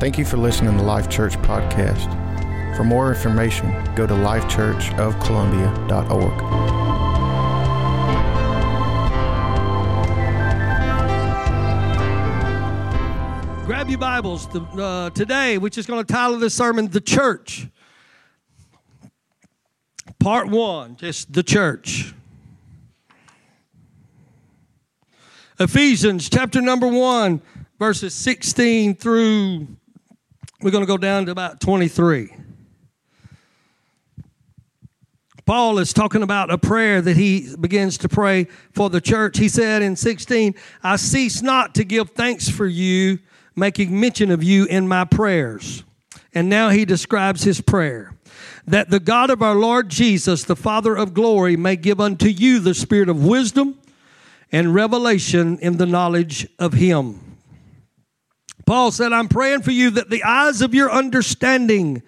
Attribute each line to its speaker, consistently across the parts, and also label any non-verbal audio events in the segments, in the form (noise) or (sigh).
Speaker 1: Thank you for listening to the Life Church Podcast. For more information, go to lifechurchofcolumbia.org.
Speaker 2: Grab your Bibles to, uh, today, which is going to title this sermon, The Church. Part one, just the church. Ephesians chapter number one, verses 16 through, we're going to go down to about 23. Paul is talking about a prayer that he begins to pray for the church. He said in 16, I cease not to give thanks for you making mention of you in my prayers. And now he describes his prayer that the God of our Lord Jesus, the Father of glory, may give unto you the spirit of wisdom and revelation in the knowledge of him. Paul said, I'm praying for you that the eyes of your understanding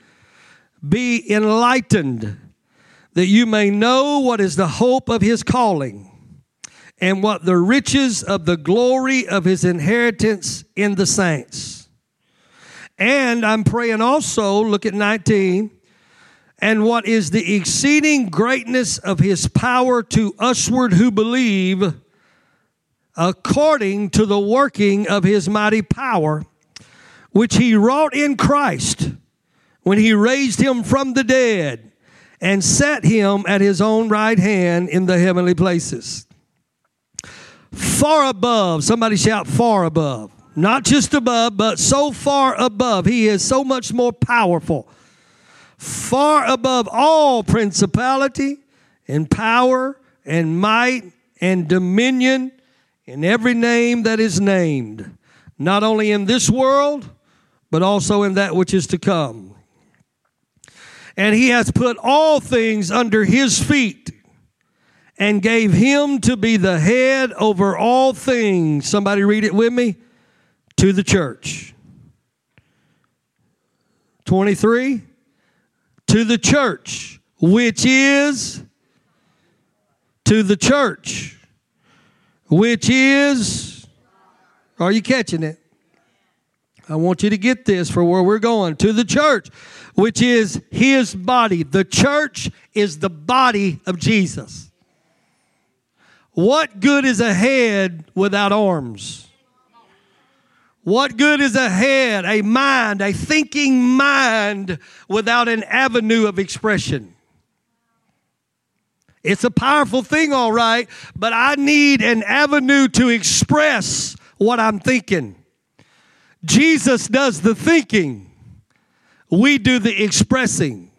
Speaker 2: be enlightened, that you may know what is the hope of his calling and what the riches of the glory of his inheritance in the saints. And I'm praying also, look at 19, and what is the exceeding greatness of his power to usward who believe, according to the working of his mighty power, which he wrought in Christ when he raised him from the dead and set him at his own right hand in the heavenly places far above. Somebody shout, far above. Not just above, but so far above. He is so much more powerful. Far above all principality and power and might and dominion in every name that is named, not only in this world, but also in that which is to come. And he has put all things under his feet and gave him to be the head over all things. Somebody read it with me. To the church. 23. To the church, which is to the church, which is, are you catching it? I want you to get this for where we're going. To the church, which is his body. The church is the body of Jesus. What good is a head without arms? What good is a head, a mind, a thinking mind without an avenue of expression? It's a powerful thing, all right, but I need an avenue to express what I'm thinking. Jesus does the thinking, we do the expressing.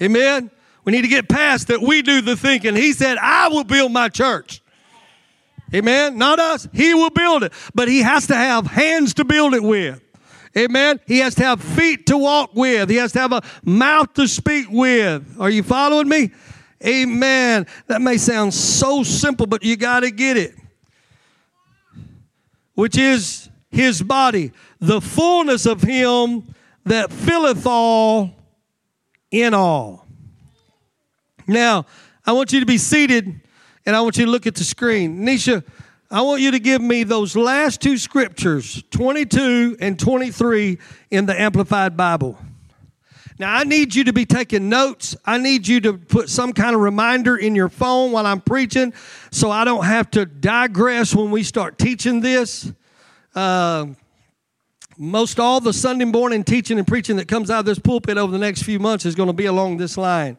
Speaker 2: Amen? We need to get past that we do the thinking. He said, I will build my church. Amen. Not us. He will build it. But he has to have hands to build it with. Amen. He has to have feet to walk with. He has to have a mouth to speak with. Are you following me? Amen. That may sound so simple, but you got to get it. Which is his body, the fullness of him that filleth all in all. Now, I want you to be seated and I want you to look at the screen. Nisha, I want you to give me those last two scriptures, 22 and 23 in the Amplified Bible. Now, I need you to be taking notes. I need you to put some kind of reminder in your phone while I'm preaching so I don't have to digress when we start teaching this. Uh, most all the Sunday morning teaching and preaching that comes out of this pulpit over the next few months is going to be along this line.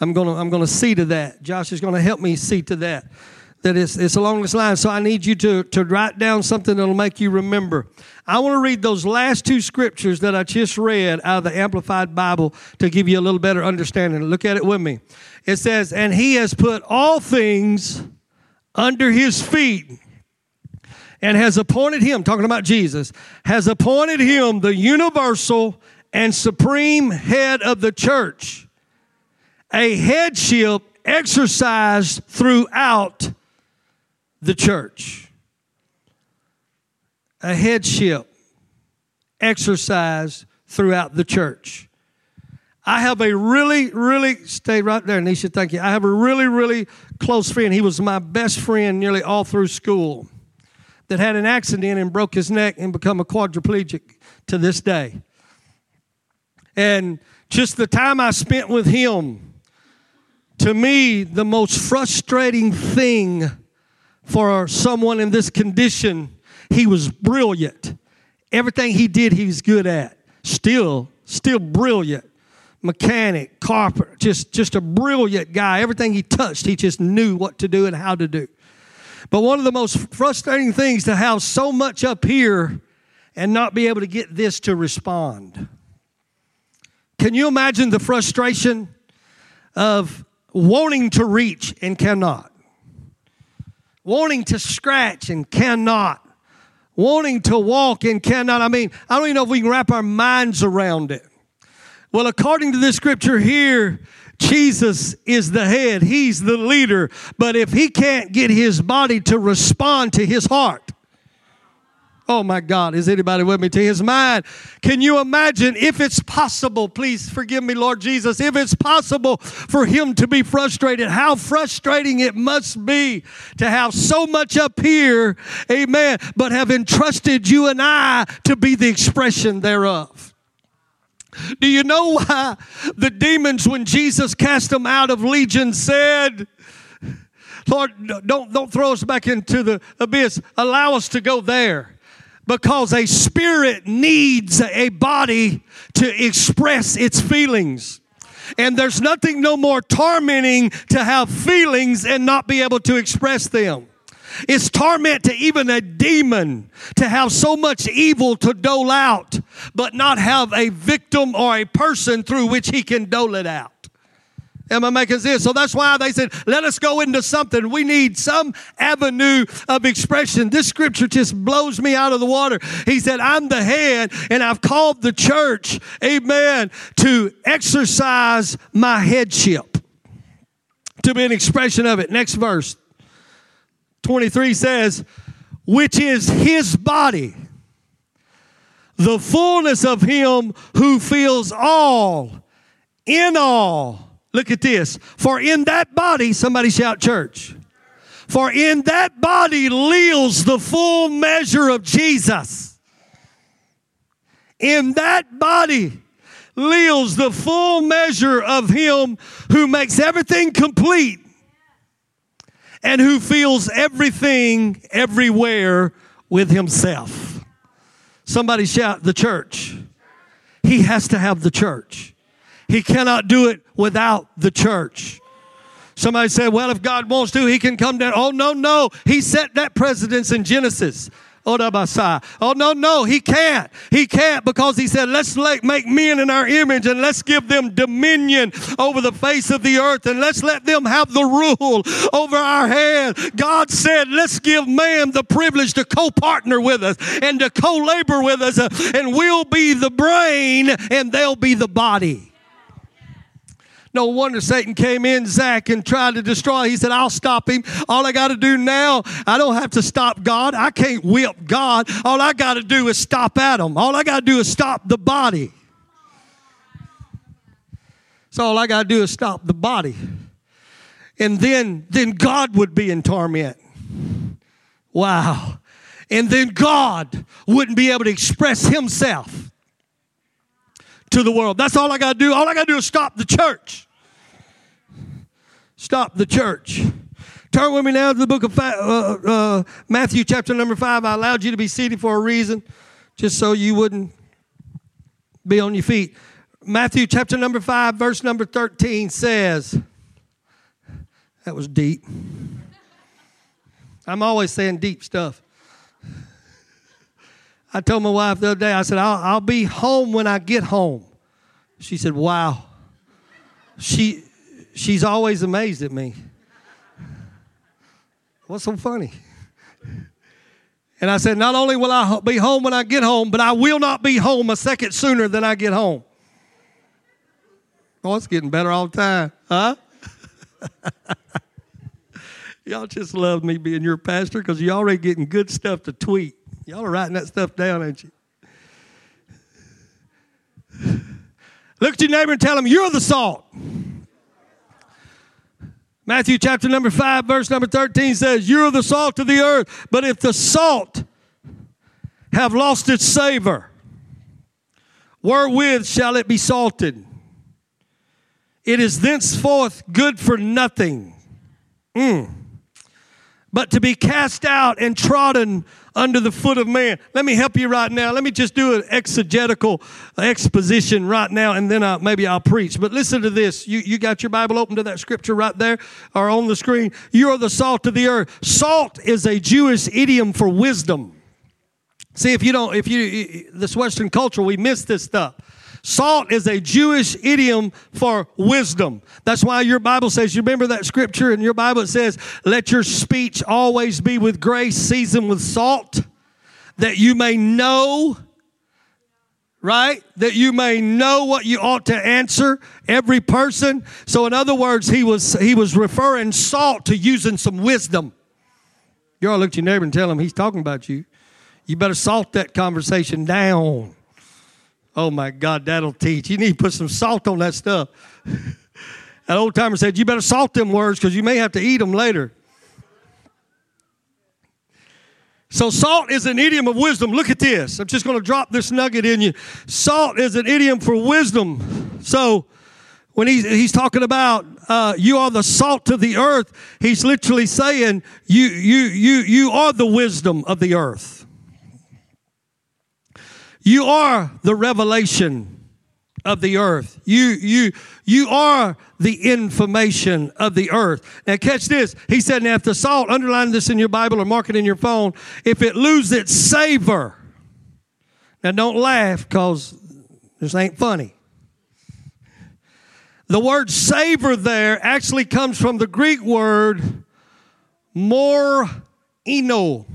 Speaker 2: I'm going to I'm going to see to that. Josh is going to help me see to that. That it's, it's along this line. So I need you to, to write down something that'll make you remember. I want to read those last two scriptures that I just read out of the Amplified Bible to give you a little better understanding. Look at it with me. It says, And he has put all things under his feet and has appointed him, talking about Jesus, has appointed him the universal and supreme head of the church a headship exercised throughout the church. A headship exercised throughout the church. I have a really, really, stay right there, Nisha, thank you. I have a really, really close friend. He was my best friend nearly all through school that had an accident and broke his neck and become a quadriplegic. to this day. And just the time I spent with him, to me, the most frustrating thing for someone in this condition, he was brilliant. Everything he did, he was good at. Still, still brilliant. Mechanic, carpenter, just, just a brilliant guy. Everything he touched, he just knew what to do and how to do. But one of the most frustrating things to have so much up here and not be able to get this to respond. Can you imagine the frustration of wanting to reach and cannot? Wanting to scratch and cannot? Wanting to walk and cannot? I mean, I don't even know if we can wrap our minds around it. Well, according to this scripture here, Jesus is the head, He's the leader. But if He can't get His body to respond to His heart, Oh my God, is anybody with me to his mind? Can you imagine if it's possible? Please forgive me, Lord Jesus. If it's possible for him to be frustrated, how frustrating it must be to have so much up here, amen, but have entrusted you and I to be the expression thereof. Do you know why the demons, when Jesus cast them out of Legion, said, Lord, don't, don't throw us back into the abyss. Allow us to go there because a spirit needs a body to express its feelings. And there's nothing no more tormenting to have feelings and not be able to express them. It's torment to even a demon to have so much evil to dole out, but not have a victim or a person through which he can dole it out. Am I making sense? So that's why they said, let us go into something. We need some avenue of expression. This scripture just blows me out of the water. He said, I'm the head and I've called the church, amen, to exercise my headship, to be an expression of it. Next verse 23 says, which is his body, the fullness of him who fills all in all Look at this. For in that body, somebody shout church. For in that body lives the full measure of Jesus. In that body lives the full measure of Him who makes everything complete and who fills everything everywhere with Himself. Somebody shout the church. He has to have the church. He cannot do it without the church. Somebody said, well, if God wants to, he can come down. Oh, no, no. He set that precedence in Genesis. Oh, oh no, no, he can't. He can't because he said, let's make men in our image and let's give them dominion over the face of the earth and let's let them have the rule over our head. God said, let's give man the privilege to co-partner with us and to co-labor with us and we'll be the brain and they'll be the body. No wonder Satan came in, Zach, and tried to destroy. He said, I'll stop him. All I got to do now, I don't have to stop God. I can't whip God. All I got to do is stop Adam. All I got to do is stop the body. So all I got to do is stop the body. And then, then God would be in torment. Wow. And then God wouldn't be able to express himself to the world. That's all I got to do. All I got to do is stop the church. Stop the church. Turn with me now to the book of uh, uh, Matthew, chapter number five. I allowed you to be seated for a reason, just so you wouldn't be on your feet. Matthew, chapter number five, verse number 13 says, That was deep. I'm always saying deep stuff. I told my wife the other day, I said, I'll, I'll be home when I get home. She said, Wow. She, she's always amazed at me. What's so funny? And I said, Not only will I be home when I get home, but I will not be home a second sooner than I get home. Oh, it's getting better all the time, huh? (laughs) Y'all just love me being your pastor because you're already getting good stuff to tweet. Y'all are writing that stuff down, ain't you? Look at your neighbor and tell him, You're the salt. Matthew chapter number 5, verse number 13 says, You're the salt of the earth, but if the salt have lost its savor, wherewith shall it be salted? It is thenceforth good for nothing, mm. But to be cast out and trodden under the foot of man. Let me help you right now. Let me just do an exegetical exposition right now, and then I'll, maybe I'll preach. But listen to this. You, you got your Bible open to that scripture right there or on the screen. You are the salt of the earth. Salt is a Jewish idiom for wisdom. See, if you don't, if you, this Western culture, we miss this stuff. Salt is a Jewish idiom for wisdom. That's why your Bible says, you remember that scripture in your Bible, it says, let your speech always be with grace, seasoned with salt, that you may know, right? That you may know what you ought to answer every person. So in other words, he was, he was referring salt to using some wisdom. You all look at your neighbor and tell him he's talking about you. You better salt that conversation down. Oh my God, that'll teach. You need to put some salt on that stuff. (laughs) That old timer said, You better salt them words because you may have to eat them later. So, salt is an idiom of wisdom. Look at this. I'm just going to drop this nugget in you. Salt is an idiom for wisdom. So, when he's, he's talking about uh, you are the salt of the earth, he's literally saying you, you, you, you are the wisdom of the earth. You are the revelation of the earth. You, you, you are the information of the earth. Now catch this. He said, now if the salt, underline this in your Bible or mark it in your phone, if it loses its savor, now don't laugh because this ain't funny. The word savor there actually comes from the Greek word more eno.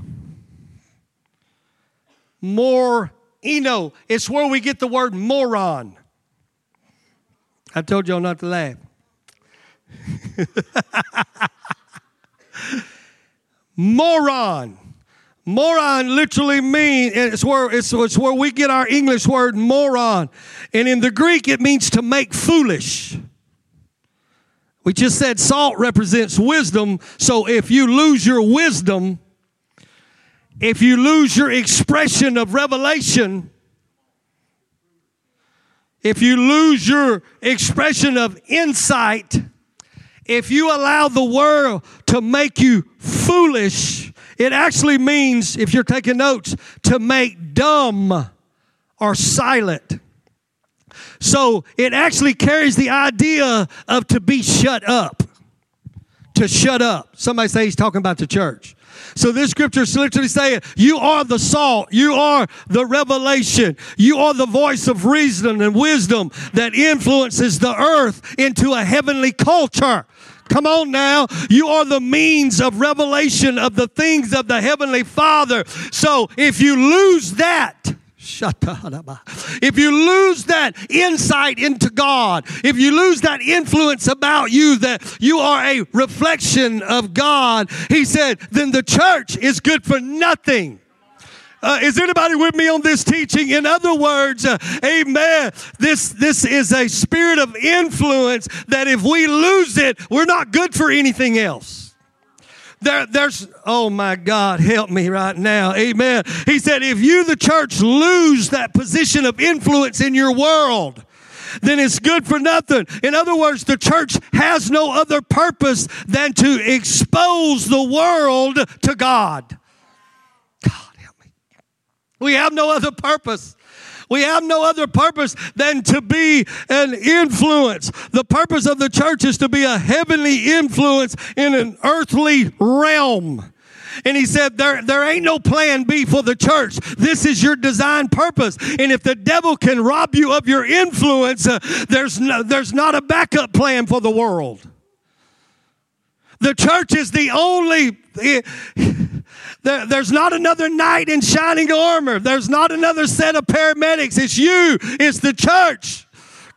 Speaker 2: More eno. It's where we get the word moron. I told y'all not to laugh. (laughs) moron. Moron literally means it's where it's, it's where we get our English word moron. And in the Greek it means to make foolish. We just said salt represents wisdom, so if you lose your wisdom, if you lose your expression of revelation, if you lose your expression of insight, if you allow the world to make you foolish, it actually means, if you're taking notes, to make dumb or silent. So it actually carries the idea of to be shut up. To shut up. Somebody say he's talking about the church. So this scripture is literally saying, you are the salt. You are the revelation. You are the voice of reason and wisdom that influences the earth into a heavenly culture. Come on now. You are the means of revelation of the things of the Heavenly Father. So if you lose that, if you lose that insight into God, if you lose that influence about you that you are a reflection of God, he said, then the church is good for nothing. Uh, is anybody with me on this teaching? In other words, uh, amen. This, this is a spirit of influence that if we lose it, we're not good for anything else. There, there's, oh my God, help me right now. Amen. He said, if you, the church, lose that position of influence in your world, then it's good for nothing. In other words, the church has no other purpose than to expose the world to God. God, help me. We have no other purpose. We have no other purpose than to be an influence. The purpose of the church is to be a heavenly influence in an earthly realm. And he said, there, there ain't no plan B for the church. This is your design purpose. And if the devil can rob you of your influence, uh, there's, no, there's not a backup plan for the world. The church is the only. There, there's not another knight in shining armor. There's not another set of paramedics. It's you. It's the church.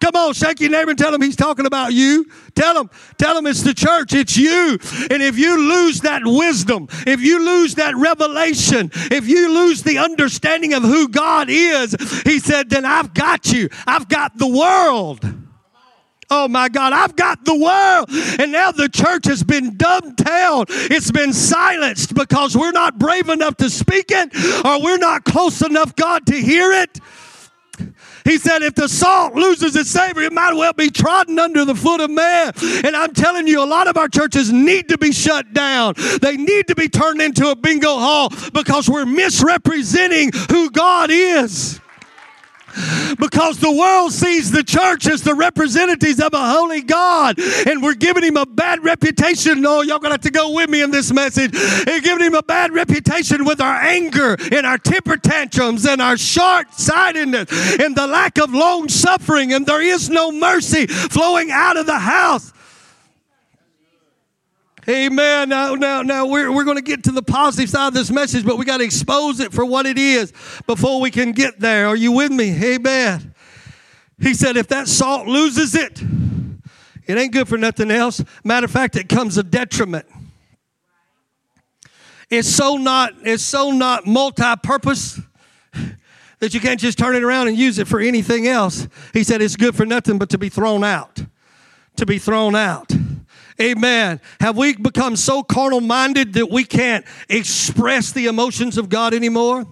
Speaker 2: Come on, shake your neighbor and tell him he's talking about you. Tell him, tell him it's the church, it's you. And if you lose that wisdom, if you lose that revelation, if you lose the understanding of who God is, he said, then I've got you. I've got the world. Oh my God, I've got the world. And now the church has been down. It's been silenced because we're not brave enough to speak it or we're not close enough, God, to hear it. He said, if the salt loses its savor, it might well be trodden under the foot of man. And I'm telling you, a lot of our churches need to be shut down. They need to be turned into a bingo hall because we're misrepresenting who God is because the world sees the church as the representatives of a holy God, and we're giving him a bad reputation. No, y'all gonna have to go with me in this message. And giving him a bad reputation with our anger and our temper tantrums and our short sightedness and the lack of long suffering, and there is no mercy flowing out of the house. Amen. Now, now, now we're, we're going to get to the positive side of this message, but we got to expose it for what it is before we can get there. Are you with me? Amen. He said, if that salt loses it, it ain't good for nothing else. Matter of fact, it comes a detriment. It's so not, it's so not multi-purpose that you can't just turn it around and use it for anything else. He said it's good for nothing but to be thrown out. To be thrown out. Amen. Have we become so carnal minded that we can't express the emotions of God anymore?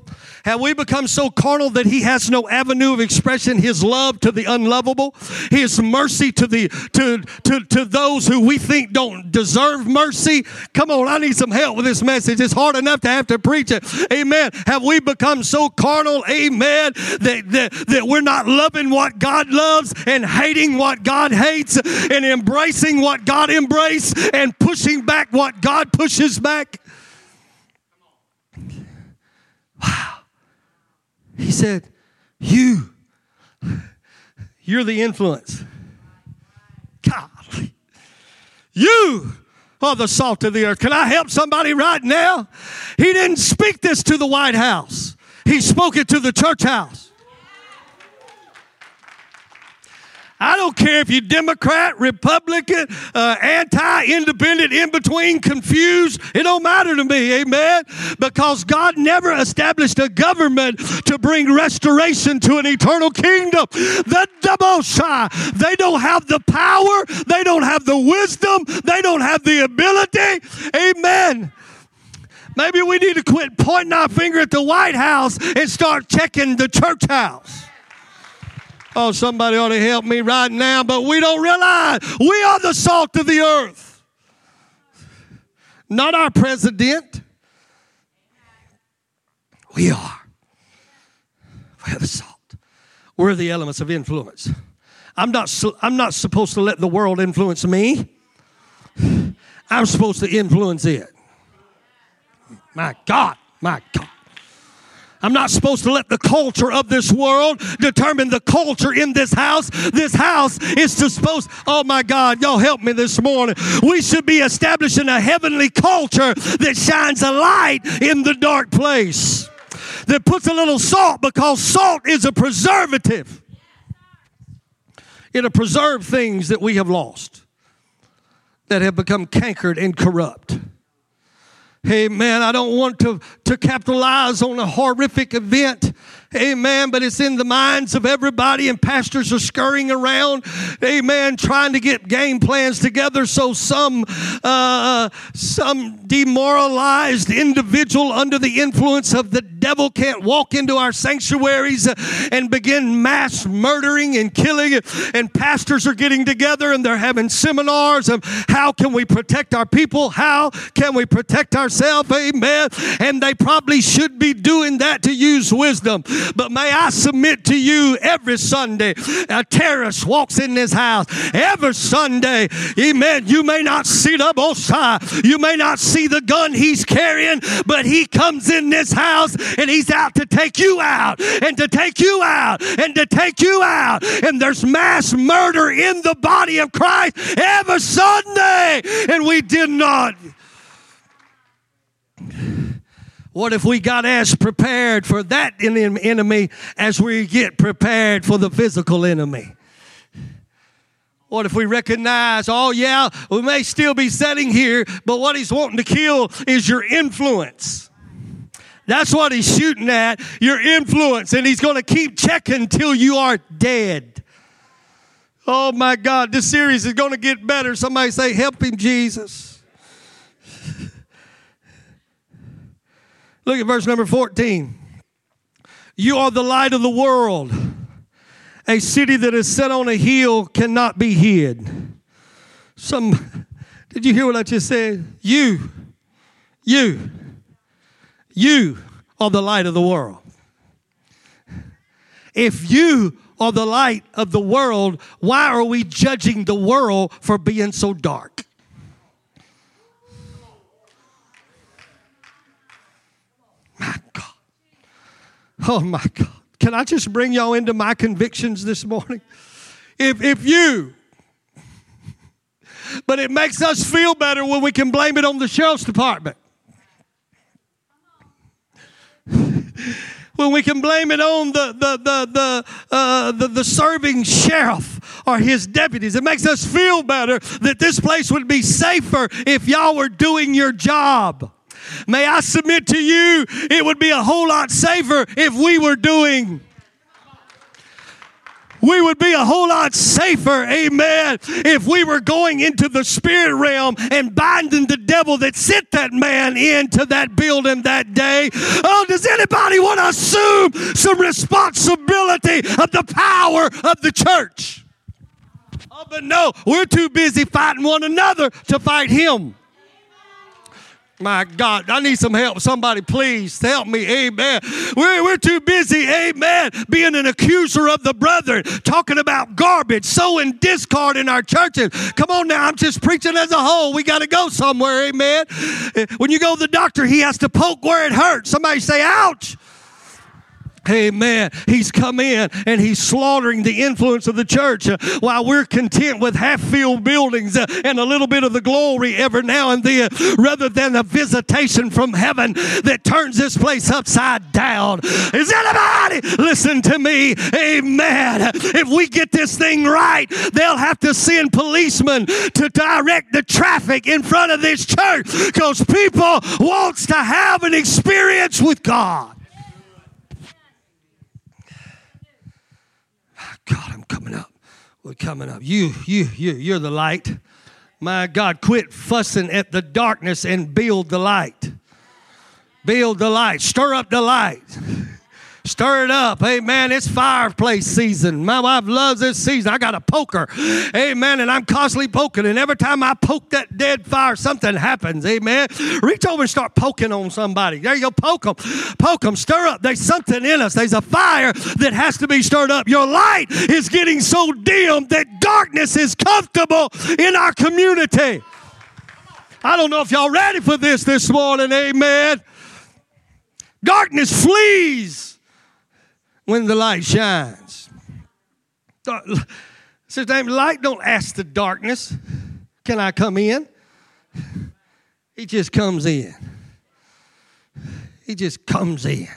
Speaker 2: Have we become so carnal that he has no avenue of expression his love to the unlovable, his mercy to the to to to those who we think don't deserve mercy? Come on, I need some help with this message. It's hard enough to have to preach it. Amen. Have we become so carnal, amen, that that, that we're not loving what God loves and hating what God hates and embracing what God embraces and pushing back what God pushes back? Wow. He said, You, you're the influence. God, you are the salt of the earth. Can I help somebody right now? He didn't speak this to the White House, he spoke it to the church house. I don't care if you're Democrat, Republican, uh, anti-independent, in between, confused. It don't matter to me, amen. Because God never established a government to bring restoration to an eternal kingdom. The shy, they don't have the power, they don't have the wisdom, they don't have the ability, amen. Maybe we need to quit pointing our finger at the White House and start checking the church house. Oh, somebody ought to help me right now, but we don't realize we are the salt of the earth. Not our president. We are. We're the salt. We're the elements of influence. I'm not, I'm not supposed to let the world influence me. I'm supposed to influence it. My God, my God. I'm not supposed to let the culture of this world determine the culture in this house. This house is supposed, oh my God, y'all help me this morning. We should be establishing a heavenly culture that shines a light in the dark place, that puts a little salt because salt is a preservative. It'll preserve things that we have lost, that have become cankered and corrupt. Hey man, I don't want to, to capitalize on a horrific event Amen. But it's in the minds of everybody, and pastors are scurrying around. Amen. Trying to get game plans together so some uh, some demoralized individual under the influence of the devil can't walk into our sanctuaries and begin mass murdering and killing. And pastors are getting together and they're having seminars of how can we protect our people? How can we protect ourselves? Amen. And they probably should be doing that to use wisdom. But may I submit to you every Sunday, a terrorist walks in this house. Every Sunday, amen. You may not see the Mosiah, you may not see the gun he's carrying, but he comes in this house and he's out to take you out and to take you out and to take you out. And there's mass murder in the body of Christ every Sunday, and we did not what if we got as prepared for that enemy as we get prepared for the physical enemy? What if we recognize, oh, yeah, we may still be sitting here, but what he's wanting to kill is your influence. That's what he's shooting at, your influence, and he's going to keep checking until you are dead. Oh my God, this series is going to get better. Somebody say, Help him, Jesus. Look at verse number 14. You are the light of the world. A city that is set on a hill cannot be hid. Some, did you hear what I just said? You, you, you are the light of the world. If you are the light of the world, why are we judging the world for being so dark? My God. Oh my God. Can I just bring y'all into my convictions this morning? If, if you, but it makes us feel better when we can blame it on the sheriff's department. when we can blame it on the, the, the, the, uh, the, the serving sheriff or his deputies. It makes us feel better that this place would be safer if y'all were doing your job. May I submit to you, it would be a whole lot safer if we were doing we would be a whole lot safer, amen, if we were going into the spirit realm and binding the devil that sent that man into that building that day. Oh, does anybody want to assume some responsibility of the power of the church? Oh, but no, we're too busy fighting one another to fight him. My God, I need some help. Somebody, please help me. Amen. We're, we're too busy, amen, being an accuser of the brethren, talking about garbage, sowing discord in our churches. Come on now, I'm just preaching as a whole. We got to go somewhere, amen. When you go to the doctor, he has to poke where it hurts. Somebody say, ouch. Amen. He's come in and he's slaughtering the influence of the church uh, while we're content with half filled buildings uh, and a little bit of the glory every now and then rather than a visitation from heaven that turns this place upside down. Is anybody listen to me? Amen. If we get this thing right, they'll have to send policemen to direct the traffic in front of this church because people wants to have an experience with God. God, I'm coming up. We're coming up. You, you, you, you're the light. My God, quit fussing at the darkness and build the light. Build the light. Stir up the light. Stir it up. Amen. It's fireplace season. My wife loves this season. I got a poker. Amen. And I'm constantly poking. And every time I poke that dead fire, something happens. Amen. Reach over and start poking on somebody. There you go. Poke them. Poke them. Stir up. There's something in us. There's a fire that has to be stirred up. Your light is getting so dim that darkness is comfortable in our community. I don't know if y'all ready for this this morning. Amen. Darkness flees when the light shines. Sister light don't ask the darkness, can I come in? He just comes in. He just comes in.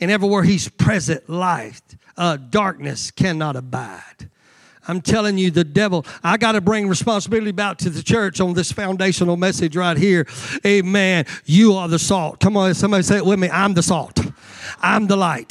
Speaker 2: And everywhere he's present, light, uh, darkness cannot abide. I'm telling you, the devil, I got to bring responsibility back to the church on this foundational message right here. Amen. You are the salt. Come on, somebody say it with me. I'm the salt. I'm the light.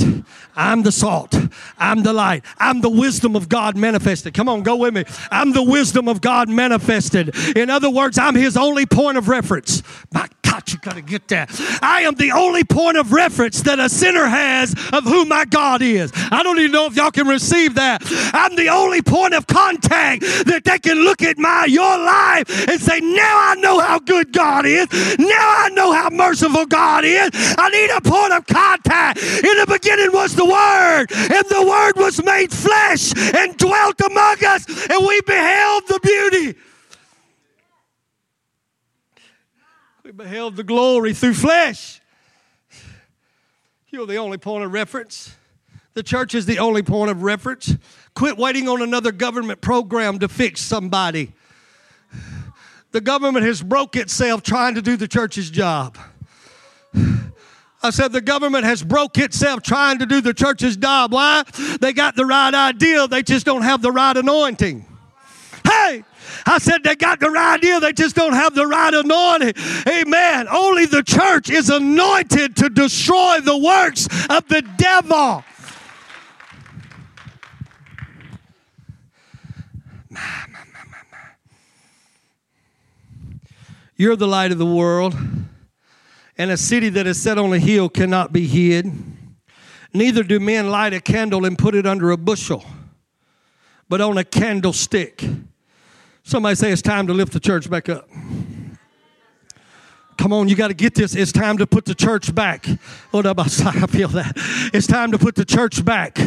Speaker 2: I'm the salt. I'm the light. I'm the wisdom of God manifested. Come on, go with me. I'm the wisdom of God manifested. In other words, I'm his only point of reference. My God, you got to get that. I am the only point of reference that a sinner has of who my God is. I don't even know if y'all can receive that. I'm the only point of contact that they can look at my your life and say, now I know how good God is. Now I know how merciful God is. I need a point of contact. In the beginning was the Word, and the Word was made flesh and dwelt among us, and we beheld the beauty We beheld the glory through flesh. You're the only point of reference. The church is the only point of reference. Quit waiting on another government program to fix somebody. The government has broke itself trying to do the church's job. I said the government has broke itself trying to do the church's job. Why? They got the right idea, they just don't have the right anointing. Hey, I said they got the right idea, they just don't have the right anointing. Amen. Only the church is anointed to destroy the works of the devil. You're the light of the world, and a city that is set on a hill cannot be hid. Neither do men light a candle and put it under a bushel, but on a candlestick. Somebody say it's time to lift the church back up. Come on, you got to get this. It's time to put the church back. Oh, (laughs) I feel that. It's time to put the church back.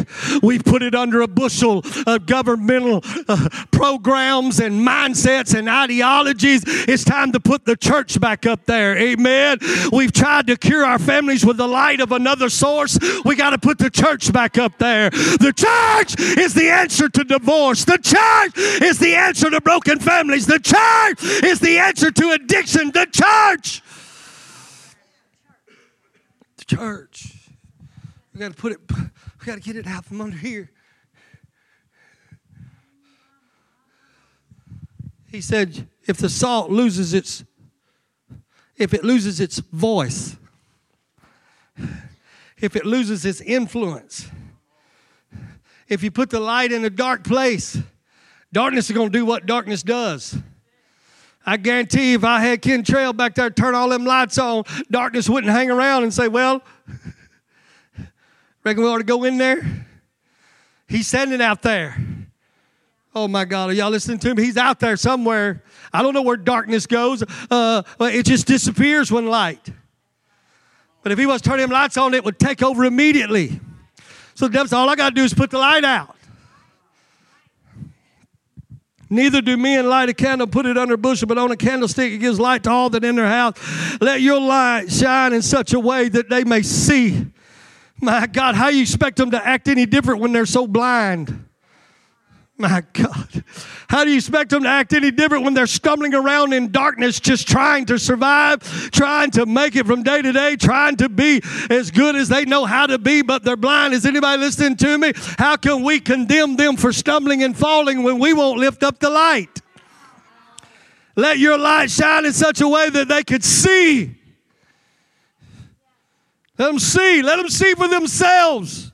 Speaker 2: We've put it under a bushel of governmental uh, programs and mindsets and ideologies. It's time to put the church back up there. Amen. We've tried to cure our families with the light of another source. We got to put the church back up there. The church is the answer to divorce. The church is the answer to broken families. The church is the answer to addiction. The church church. We got to put it, we got to get it out from under here. He said, if the salt loses its, if it loses its voice, if it loses its influence, if you put the light in a dark place, darkness is going to do what darkness does. I guarantee if I had Ken Trail back there turn all them lights on, darkness wouldn't hang around and say, Well, (laughs) reckon we ought to go in there? He's standing out there. Oh my God, are y'all listening to him? He's out there somewhere. I don't know where darkness goes. Uh, it just disappears when light. But if he was turning them lights on, it would take over immediately. So the devil said, All I got to do is put the light out. Neither do men light a candle, put it under a bushel, but on a candlestick it gives light to all that in their house. Let your light shine in such a way that they may see. My God, how you expect them to act any different when they're so blind? My God. How do you expect them to act any different when they're stumbling around in darkness, just trying to survive, trying to make it from day to day, trying to be as good as they know how to be, but they're blind? Is anybody listening to me? How can we condemn them for stumbling and falling when we won't lift up the light? Let your light shine in such a way that they could see. Let them see. Let them see for themselves.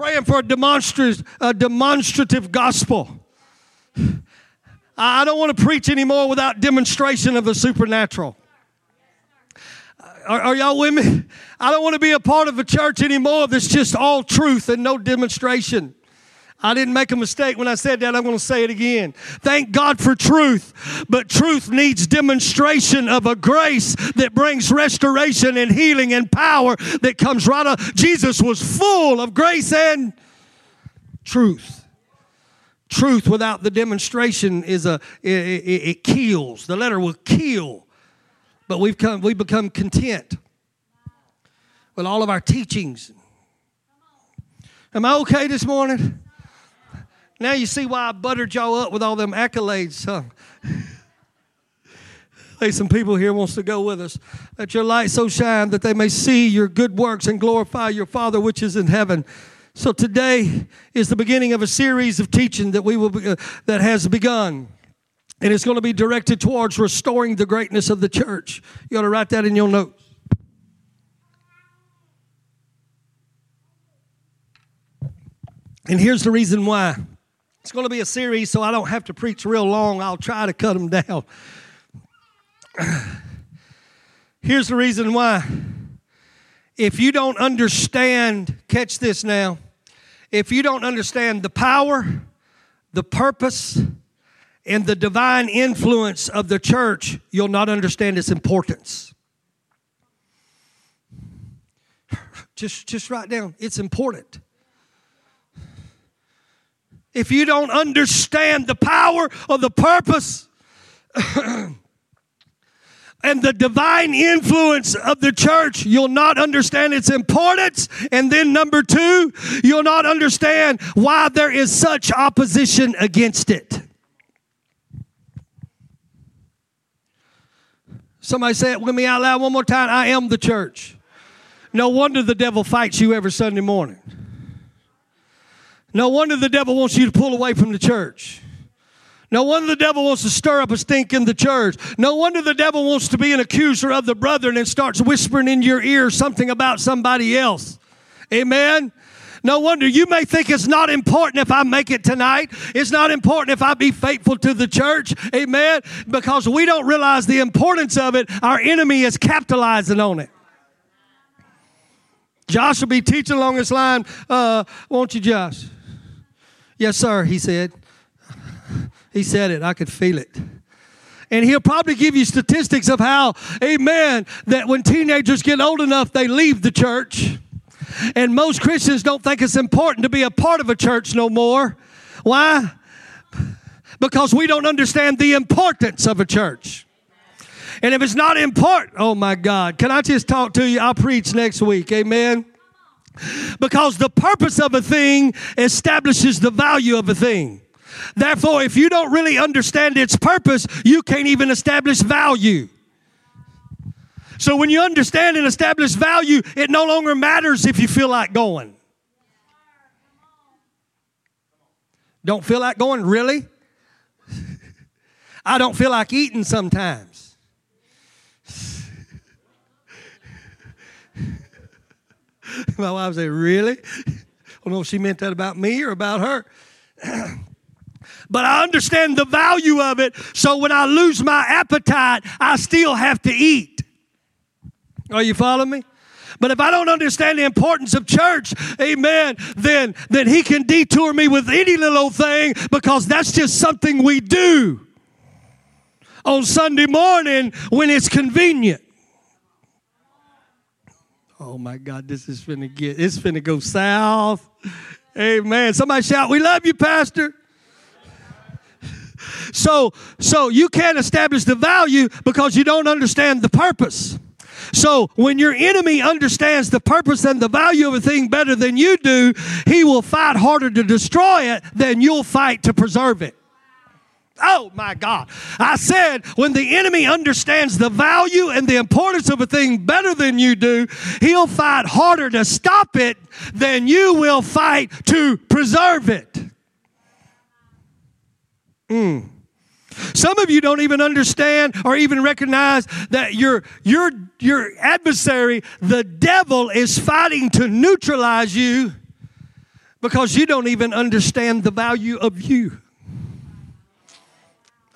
Speaker 2: Praying for a demonstrative, a demonstrative gospel. I don't want to preach anymore without demonstration of the supernatural. Are, are, y'all with me? I don't want to be a part of a church anymore that's just all truth and no demonstration. I didn't make a mistake when I said that. I'm going to say it again. Thank God for truth, but truth needs demonstration of a grace that brings restoration and healing and power that comes right up. Jesus was full of grace and truth. Truth without the demonstration is a it, it, it kills. The letter will kill. But we've come we become content with all of our teachings. Am I okay this morning? Now you see why I buttered y'all up with all them accolades, huh? Hey, some people here wants to go with us. Let your light so shine that they may see your good works and glorify your Father which is in heaven. So today is the beginning of a series of teaching that we will be, uh, that has begun. And it's going to be directed towards restoring the greatness of the church. You ought to write that in your notes. And here's the reason why. It's going to be a series, so I don't have to preach real long. I'll try to cut them down. (sighs) Here's the reason why. If you don't understand, catch this now. If you don't understand the power, the purpose, and the divine influence of the church, you'll not understand its importance. (sighs) Just, just write down, it's important. If you don't understand the power of the purpose (clears throat) and the divine influence of the church, you'll not understand its importance. And then, number two, you'll not understand why there is such opposition against it. Somebody say it with me out loud one more time. I am the church. No wonder the devil fights you every Sunday morning. No wonder the devil wants you to pull away from the church. No wonder the devil wants to stir up a stink in the church. No wonder the devil wants to be an accuser of the brethren and starts whispering in your ear something about somebody else. Amen. No wonder you may think it's not important if I make it tonight. It's not important if I be faithful to the church. Amen. Because we don't realize the importance of it. Our enemy is capitalizing on it. Josh will be teaching along this line. Uh, won't you, Josh? Yes, sir, he said. (laughs) He said it. I could feel it. And he'll probably give you statistics of how, amen, that when teenagers get old enough, they leave the church. And most Christians don't think it's important to be a part of a church no more. Why? Because we don't understand the importance of a church. And if it's not important, oh my God, can I just talk to you? I'll preach next week. Amen. Because the purpose of a thing establishes the value of a thing. Therefore, if you don't really understand its purpose, you can't even establish value. So when you understand and establish value, it no longer matters if you feel like going. Don't feel like going? Really? (laughs) I don't feel like eating sometimes. (laughs) My wife said, Really? I don't know if she meant that about me or about her. (clears throat) but I understand the value of it. So when I lose my appetite, I still have to eat. Are you following me? But if I don't understand the importance of church, amen, then, then he can detour me with any little thing because that's just something we do on Sunday morning when it's convenient. Oh my God, this is finna get, it's finna go south. Amen. Somebody shout, We love you, Pastor. So, so you can't establish the value because you don't understand the purpose. So when your enemy understands the purpose and the value of a thing better than you do, he will fight harder to destroy it than you'll fight to preserve it. Oh my God. I said when the enemy understands the value and the importance of a thing better than you do, he'll fight harder to stop it than you will fight to preserve it. Mm. Some of you don't even understand or even recognize that your, your, your adversary, the devil, is fighting to neutralize you because you don't even understand the value of you.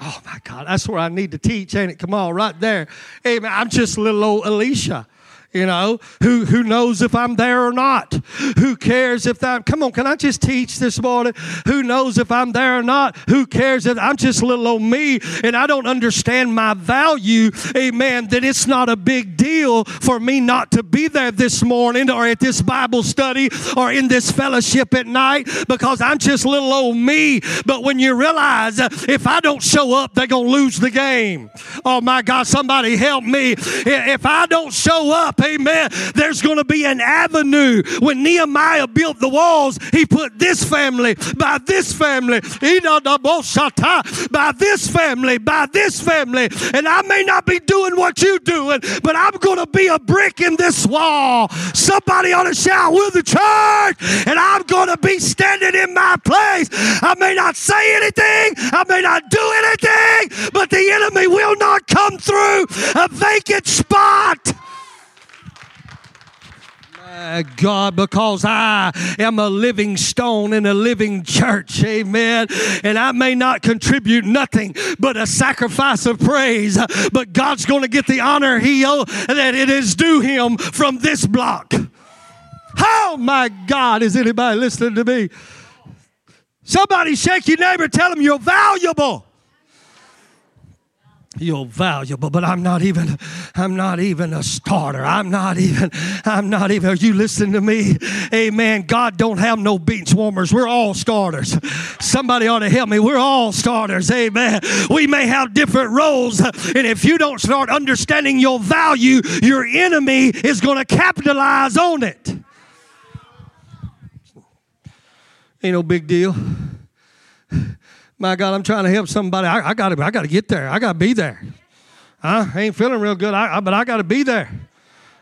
Speaker 2: Oh my God, that's where I need to teach, ain't it? Come on, right there. Man, I'm just little old Alicia you know who who knows if i'm there or not. Who cares if that come on can i just teach this morning? Who knows if i'm there or not? Who cares if i'm just little old me and i don't understand my value amen that it's not a big deal for me not to be there this morning or at this bible study or in this fellowship at night because i'm just little old me. But when you realize if i don't show up they're gonna lose the game. Oh my god somebody help me. If i don't show up Amen. There's going to be an avenue. When Nehemiah built the walls, he put this family by this family, by this family, by this family. And I may not be doing what you're doing, but I'm going to be a brick in this wall. Somebody ought to shout, We're the church, and I'm going to be standing in my place. I may not say anything, I may not do anything, but the enemy will not come through a vacant spot. God, because I am a living stone in a living church. Amen. And I may not contribute nothing but a sacrifice of praise, but God's going to get the honor he owe, that it is due him from this block. Oh my God, is anybody listening to me? Somebody shake your neighbor, tell him you're valuable you're valuable but i'm not even i'm not even a starter. I'm not even i'm not even are you listening to me? Amen. God don't have no bench warmers. We're all starters. Somebody ought to help me. We're all starters. Amen. We may have different roles and if you don't start understanding your value your enemy is going to capitalize on it. Ain't no big deal my God, I'm trying to help somebody. I, I got to I gotta get there. I got to be there. Huh? I ain't feeling real good, I, I, but I got to be there.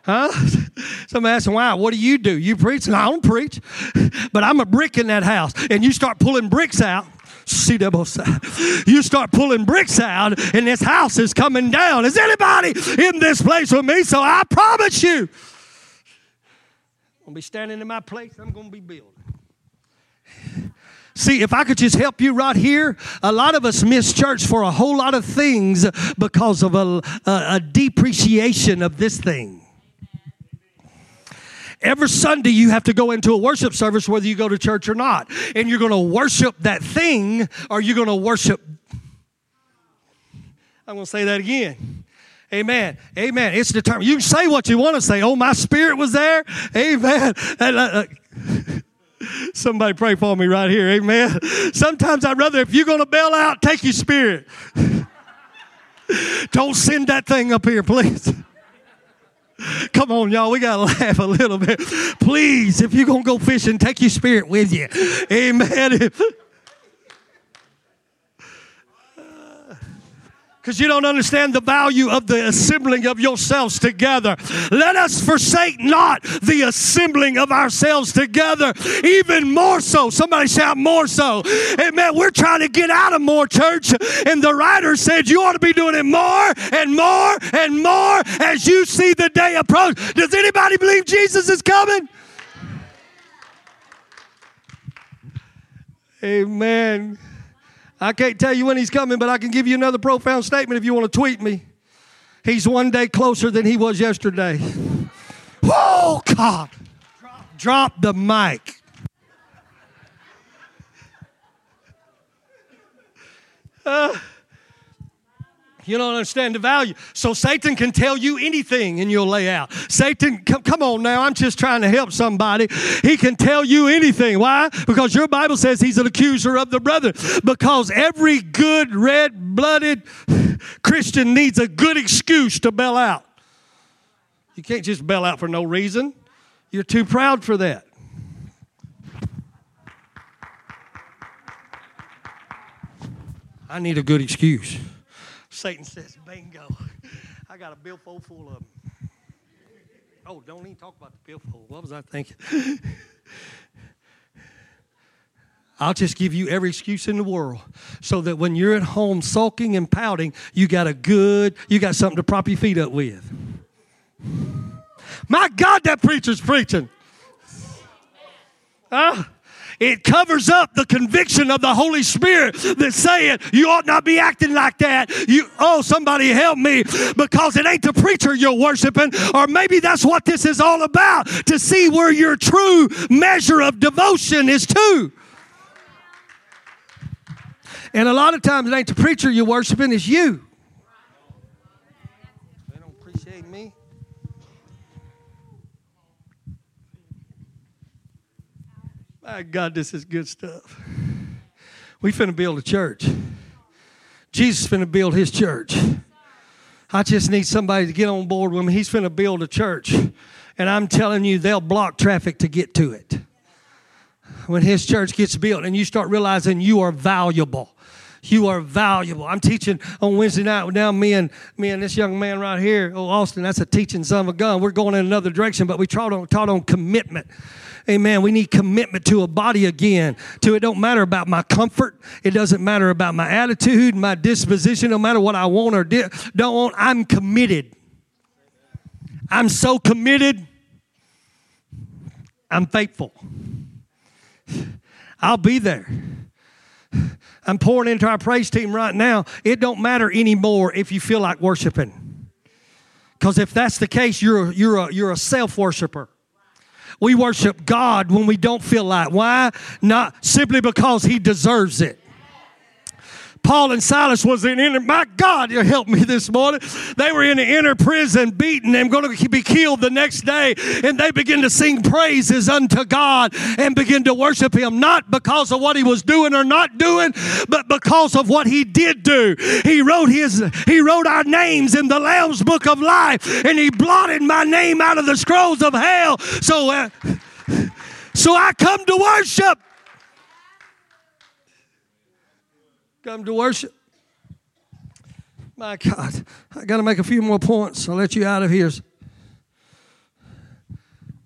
Speaker 2: Huh? (laughs) Somebody asking, why? What do you do? You preach? And I don't preach, (laughs) but I'm a brick in that house. And you start pulling bricks out. See double. You start pulling bricks out, and this house is coming down. Is anybody in this place with me? So I promise you, I'm gonna be standing in my place. I'm gonna be building. See, if I could just help you right here, a lot of us miss church for a whole lot of things because of a, a, a depreciation of this thing. Every Sunday, you have to go into a worship service whether you go to church or not. And you're going to worship that thing or you're going to worship. I'm going to say that again. Amen. Amen. It's determined. You can say what you want to say. Oh, my spirit was there. Amen. Uh, uh, Somebody pray for me right here. Amen. Sometimes I'd rather, if you're going to bail out, take your spirit. (laughs) Don't send that thing up here, please. Come on, y'all. We got to (laughs) laugh a little bit. Please, if you're going to go fishing, take your spirit with you. Amen. (laughs) because you don't understand the value of the assembling of yourselves together. Let us forsake not the assembling of ourselves together, even more so. Somebody shout more so. Amen. We're trying to get out of more church, and the writer said you ought to be doing it more and more and more as you see the day approach. Does anybody believe Jesus is coming? Amen. I can't tell you when he's coming, but I can give you another profound statement if you want to tweet me. He's one day closer than he was yesterday. Oh, God. Drop the mic. Uh, you don't understand the value. So Satan can tell you anything and you'll lay out. Satan, come, come on now, I'm just trying to help somebody. He can tell you anything. Why? Because your Bible says he's an accuser of the brother. Because every good red blooded Christian needs a good excuse to bail out. You can't just bail out for no reason. You're too proud for that. I need a good excuse. Satan says, bingo. I got a billfold full of them. Oh, don't even talk about the billfold. What was I thinking? I'll just give you every excuse in the world so that when you're at home sulking and pouting, you got a good, you got something to prop your feet up with. My God, that preacher's preaching. Huh? It covers up the conviction of the Holy Spirit that's saying you ought not be acting like that. You, oh, somebody help me because it ain't the preacher you're worshiping, or maybe that's what this is all about to see where your true measure of devotion is to. And a lot of times it ain't the preacher you're worshiping, it's you. My God, this is good stuff. We finna build a church. Jesus finna build his church. I just need somebody to get on board with me. He's finna build a church. And I'm telling you, they'll block traffic to get to it. When his church gets built and you start realizing you are valuable. You are valuable. I'm teaching on Wednesday night. Now me and me and this young man right here, oh Austin, that's a teaching son of a gun. We're going in another direction, but we taught on, taught on commitment. Amen. We need commitment to a body again. To it don't matter about my comfort. It doesn't matter about my attitude, my disposition. No matter what I want or di- don't want. I'm committed. I'm so committed. I'm faithful. I'll be there. I'm pouring into our praise team right now. It don't matter anymore if you feel like worshiping. Because if that's the case, you're a, you're a, you're a self worshiper. We worship God when we don't feel like. Why? Not simply because He deserves it. Paul and Silas was in inner, my God, you help me this morning. They were in the inner prison, beaten and going to be killed the next day. And they begin to sing praises unto God and begin to worship Him, not because of what He was doing or not doing, but because of what He did do. He wrote His, He wrote our names in the Lamb's book of life and He blotted my name out of the scrolls of hell. So, uh, so I come to worship. Come to worship. My God, I got to make a few more points. I'll let you out of here.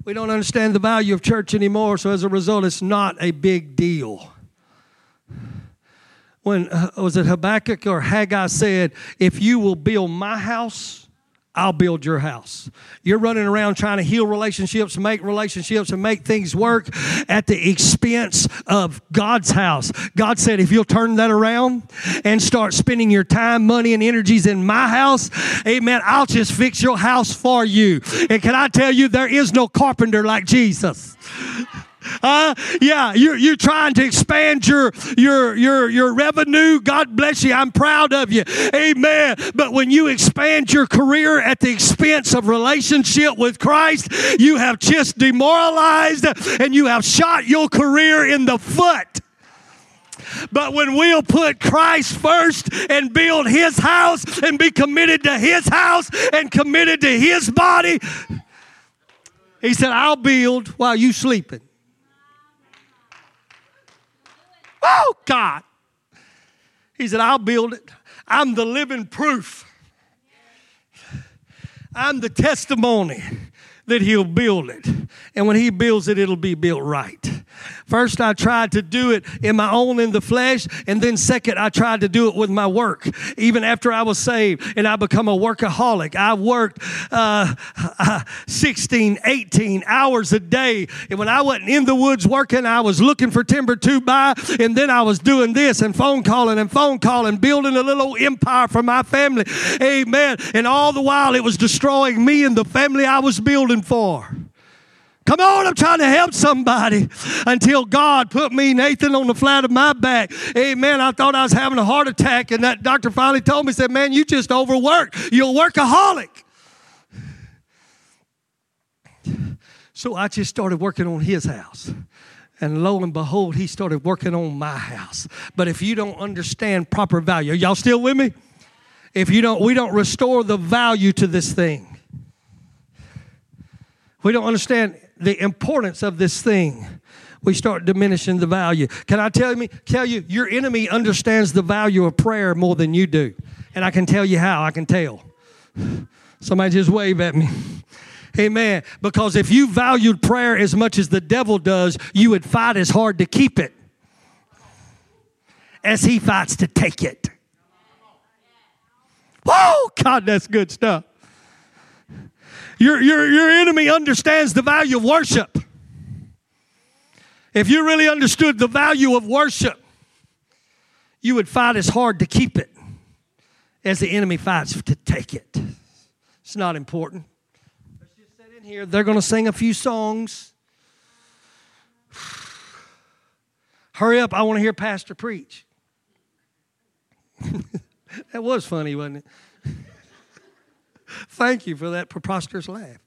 Speaker 2: We don't understand the value of church anymore, so as a result, it's not a big deal. When uh, was it Habakkuk or Haggai said, If you will build my house, I'll build your house. You're running around trying to heal relationships, make relationships, and make things work at the expense of God's house. God said, if you'll turn that around and start spending your time, money, and energies in my house, amen, I'll just fix your house for you. And can I tell you, there is no carpenter like Jesus. Uh, yeah, you're, you're trying to expand your, your, your, your revenue. God bless you. I'm proud of you. Amen. But when you expand your career at the expense of relationship with Christ, you have just demoralized and you have shot your career in the foot. But when we'll put Christ first and build His house and be committed to His house and committed to His body, He said, I'll build while you sleeping. Oh, God. He said, I'll build it. I'm the living proof. I'm the testimony that he'll build it. And when he builds it, it'll be built right. First, I tried to do it in my own in the flesh. And then second, I tried to do it with my work. Even after I was saved and I become a workaholic, I worked uh, (laughs) 16, 18 hours a day. And when I wasn't in the woods working, I was looking for timber to buy. And then I was doing this and phone calling and phone calling, building a little empire for my family. Amen. And all the while, it was destroying me and the family I was building for. Come on, I'm trying to help somebody until God put me, Nathan, on the flat of my back. Amen. I thought I was having a heart attack, and that doctor finally told me, said, Man, you just overworked. You're a workaholic. So I just started working on his house. And lo and behold, he started working on my house. But if you don't understand proper value, y'all still with me? If you don't, we don't restore the value to this thing. We don't understand the importance of this thing, we start diminishing the value. Can I tell you, tell you, your enemy understands the value of prayer more than you do. And I can tell you how, I can tell. Somebody just wave at me. Amen. Because if you valued prayer as much as the devil does, you would fight as hard to keep it as he fights to take it. Oh, God, that's good stuff. Your, your, your enemy understands the value of worship. If you really understood the value of worship, you would fight as hard to keep it as the enemy fights to take it. It's not important. Let's just sit in here. They're going to sing a few songs. (sighs) Hurry up. I want to hear Pastor preach. (laughs) that was funny, wasn't it? Thank you for that preposterous laugh.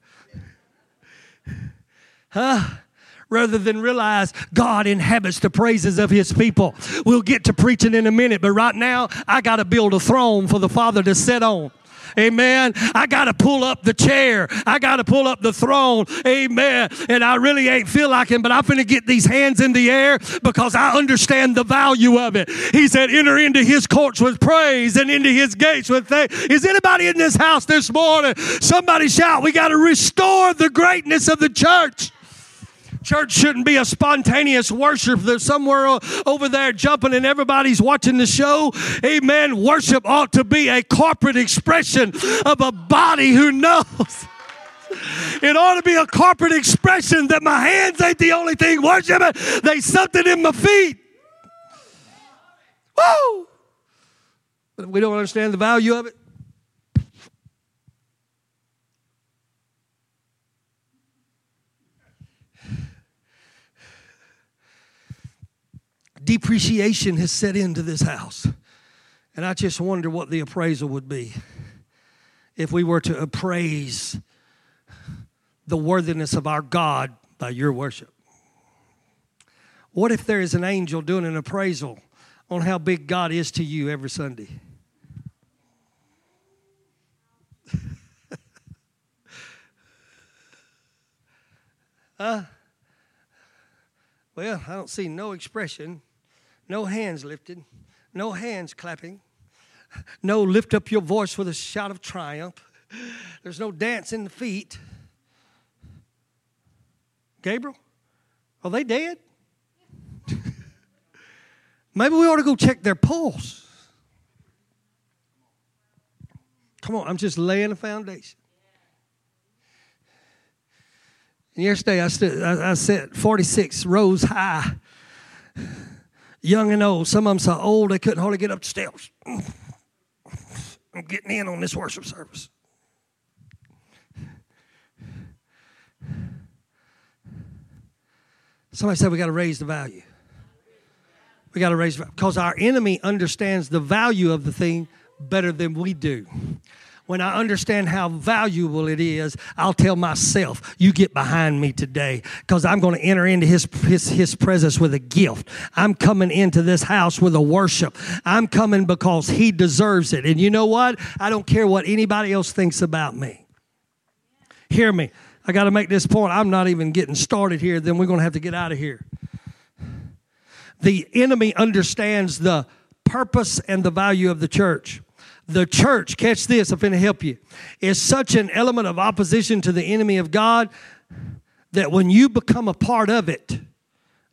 Speaker 2: Huh? Rather than realize God inhabits the praises of his people. We'll get to preaching in a minute, but right now I got to build a throne for the Father to sit on. Amen. I got to pull up the chair. I got to pull up the throne. Amen. And I really ain't feel like him, but I'm going to get these hands in the air because I understand the value of it. He said, enter into his courts with praise and into his gates with thanks. Is anybody in this house this morning? Somebody shout, we got to restore the greatness of the church. Church shouldn't be a spontaneous worship. There's somewhere over there jumping and everybody's watching the show. Amen. Worship ought to be a corporate expression of a body who knows. It ought to be a corporate expression that my hands ain't the only thing worshiping. They something in my feet. Woo! But we don't understand the value of it. Depreciation has set into this house. And I just wonder what the appraisal would be if we were to appraise the worthiness of our God by your worship. What if there is an angel doing an appraisal on how big God is to you every Sunday? (laughs) huh? Well, I don't see no expression no hands lifted, no hands clapping, no lift up your voice with a shout of triumph. There's no dance in the feet. Gabriel, are they dead? (laughs) Maybe we ought to go check their pulse. Come on, I'm just laying a foundation. And yesterday I stood, I, I sat 46 rows high, young and old. Some of them so old they couldn't hardly get up the steps. I'm getting in on this worship service. Somebody said we got to raise the value. We got to raise because our enemy understands the value of the thing better than we do. When I understand how valuable it is, I'll tell myself, "You get behind me today, because I'm going to enter into his, his his presence with a gift. I'm coming into this house with a worship. I'm coming because he deserves it. And you know what? I don't care what anybody else thinks about me. Hear me. I got to make this point. I'm not even getting started here. Then we're going to have to get out of here. The enemy understands the purpose and the value of the church. The church, catch this, I'm going to help you, is such an element of opposition to the enemy of God that when you become a part of it,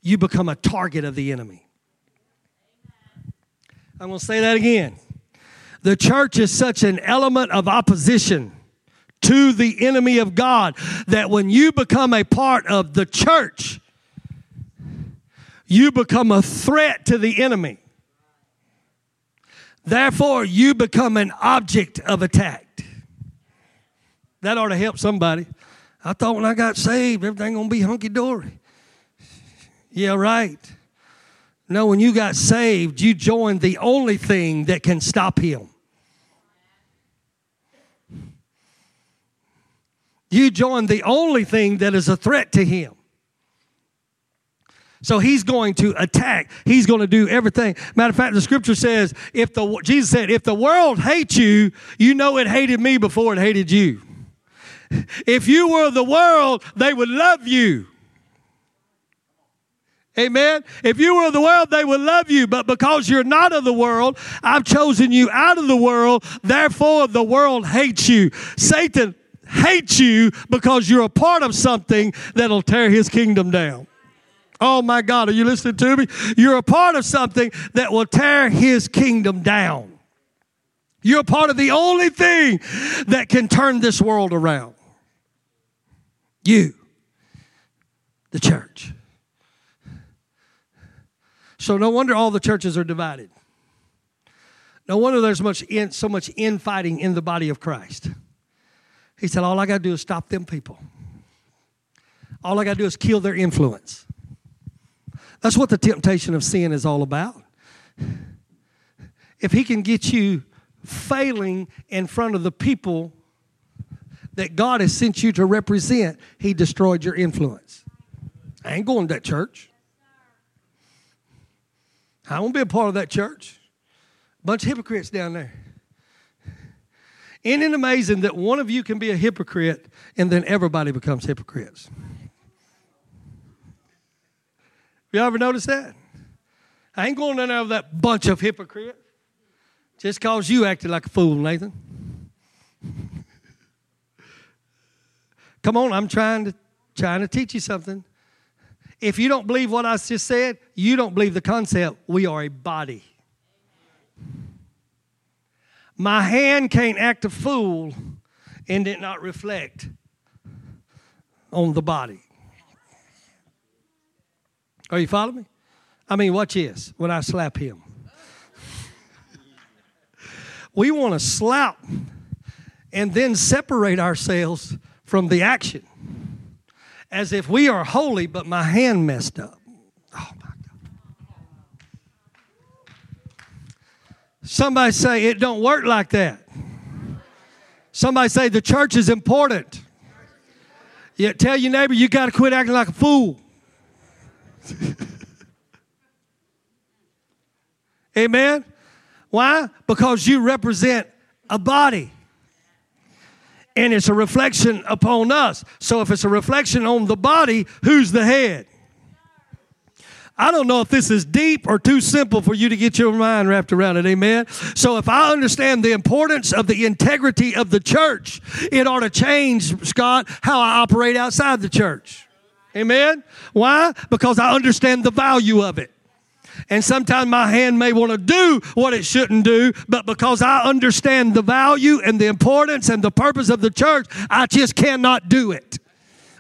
Speaker 2: you become a target of the enemy. I'm going to say that again. The church is such an element of opposition to the enemy of God that when you become a part of the church, you become a threat to the enemy. Therefore, you become an object of attack. That ought to help somebody. I thought when I got saved, everything gonna be hunky dory. Yeah, right. No, when you got saved, you joined the only thing that can stop him. You joined the only thing that is a threat to him. So he's going to attack. He's going to do everything. Matter of fact, the scripture says, if the Jesus said, if the world hates you, you know it hated me before it hated you. If you were of the world, they would love you. Amen. If you were of the world, they would love you. But because you're not of the world, I've chosen you out of the world. Therefore, the world hates you. Satan hates you because you're a part of something that'll tear his kingdom down. Oh my God, are you listening to me? You're a part of something that will tear his kingdom down. You're a part of the only thing that can turn this world around. You, the church. So no wonder all the churches are divided. No wonder there's much in, so much infighting in the body of Christ. He said, All I got to do is stop them people. All I got to do is kill their influence. That's what the temptation of sin is all about. If he can get you failing in front of the people that God has sent you to represent, he destroyed your influence. I ain't going to that church. I won't be a part of that church. Bunch of hypocrites down there. Isn't it amazing that one of you can be a hypocrite and then everybody becomes hypocrites? You ever notice that? I ain't going in there with that bunch of hypocrites just because you acted like a fool, Nathan. (laughs) Come on, I'm trying to trying to teach you something. If you don't believe what I just said, you don't believe the concept. We are a body. My hand can't act a fool and it not reflect on the body. Are you following me? I mean, watch this when I slap him. (laughs) we want to slap and then separate ourselves from the action as if we are holy, but my hand messed up. Oh my God. Somebody say it don't work like that. Somebody say the church is important. Yeah, tell your neighbor you got to quit acting like a fool. (laughs) Amen? Why? Because you represent a body. And it's a reflection upon us. So if it's a reflection on the body, who's the head? I don't know if this is deep or too simple for you to get your mind wrapped around it. Amen. So if I understand the importance of the integrity of the church, it ought to change, Scott, how I operate outside the church. Amen. Why? Because I understand the value of it. And sometimes my hand may want to do what it shouldn't do, but because I understand the value and the importance and the purpose of the church, I just cannot do it.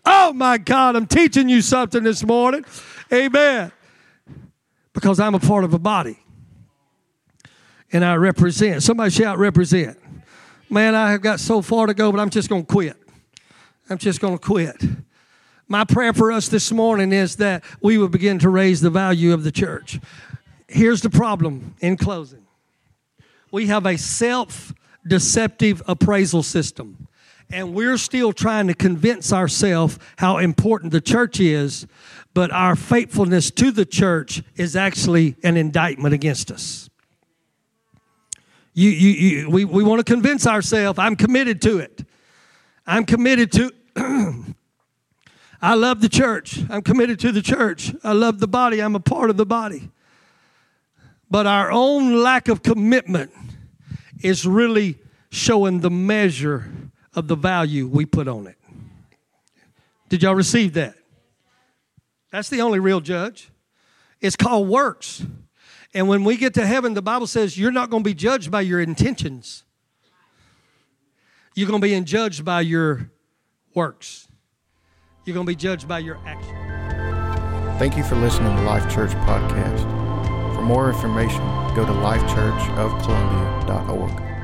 Speaker 2: Oh my God, I'm teaching you something this morning. Amen. Because I'm a part of a body. And I represent. Somebody shout, represent. Man, I have got so far to go, but I'm just going to quit. I'm just going to quit. My prayer for us this morning is that we will begin to raise the value of the church. Here's the problem in closing we have a self deceptive appraisal system, and we're still trying to convince ourselves how important the church is, but our faithfulness to the church is actually an indictment against us. You, you, you, we, we want to convince ourselves, I'm committed to it. I'm committed to (clears throat) I love the church. I'm committed to the church. I love the body. I'm a part of the body. But our own lack of commitment is really showing the measure of the value we put on it. Did y'all receive that? That's the only real judge. It's called works. And when we get to heaven, the Bible says you're not going to be judged by your intentions, you're going to be judged by your works. You're going to be judged by your action.
Speaker 1: Thank you for listening to Life Church Podcast. For more information, go to lifechurchofcolumbia.org.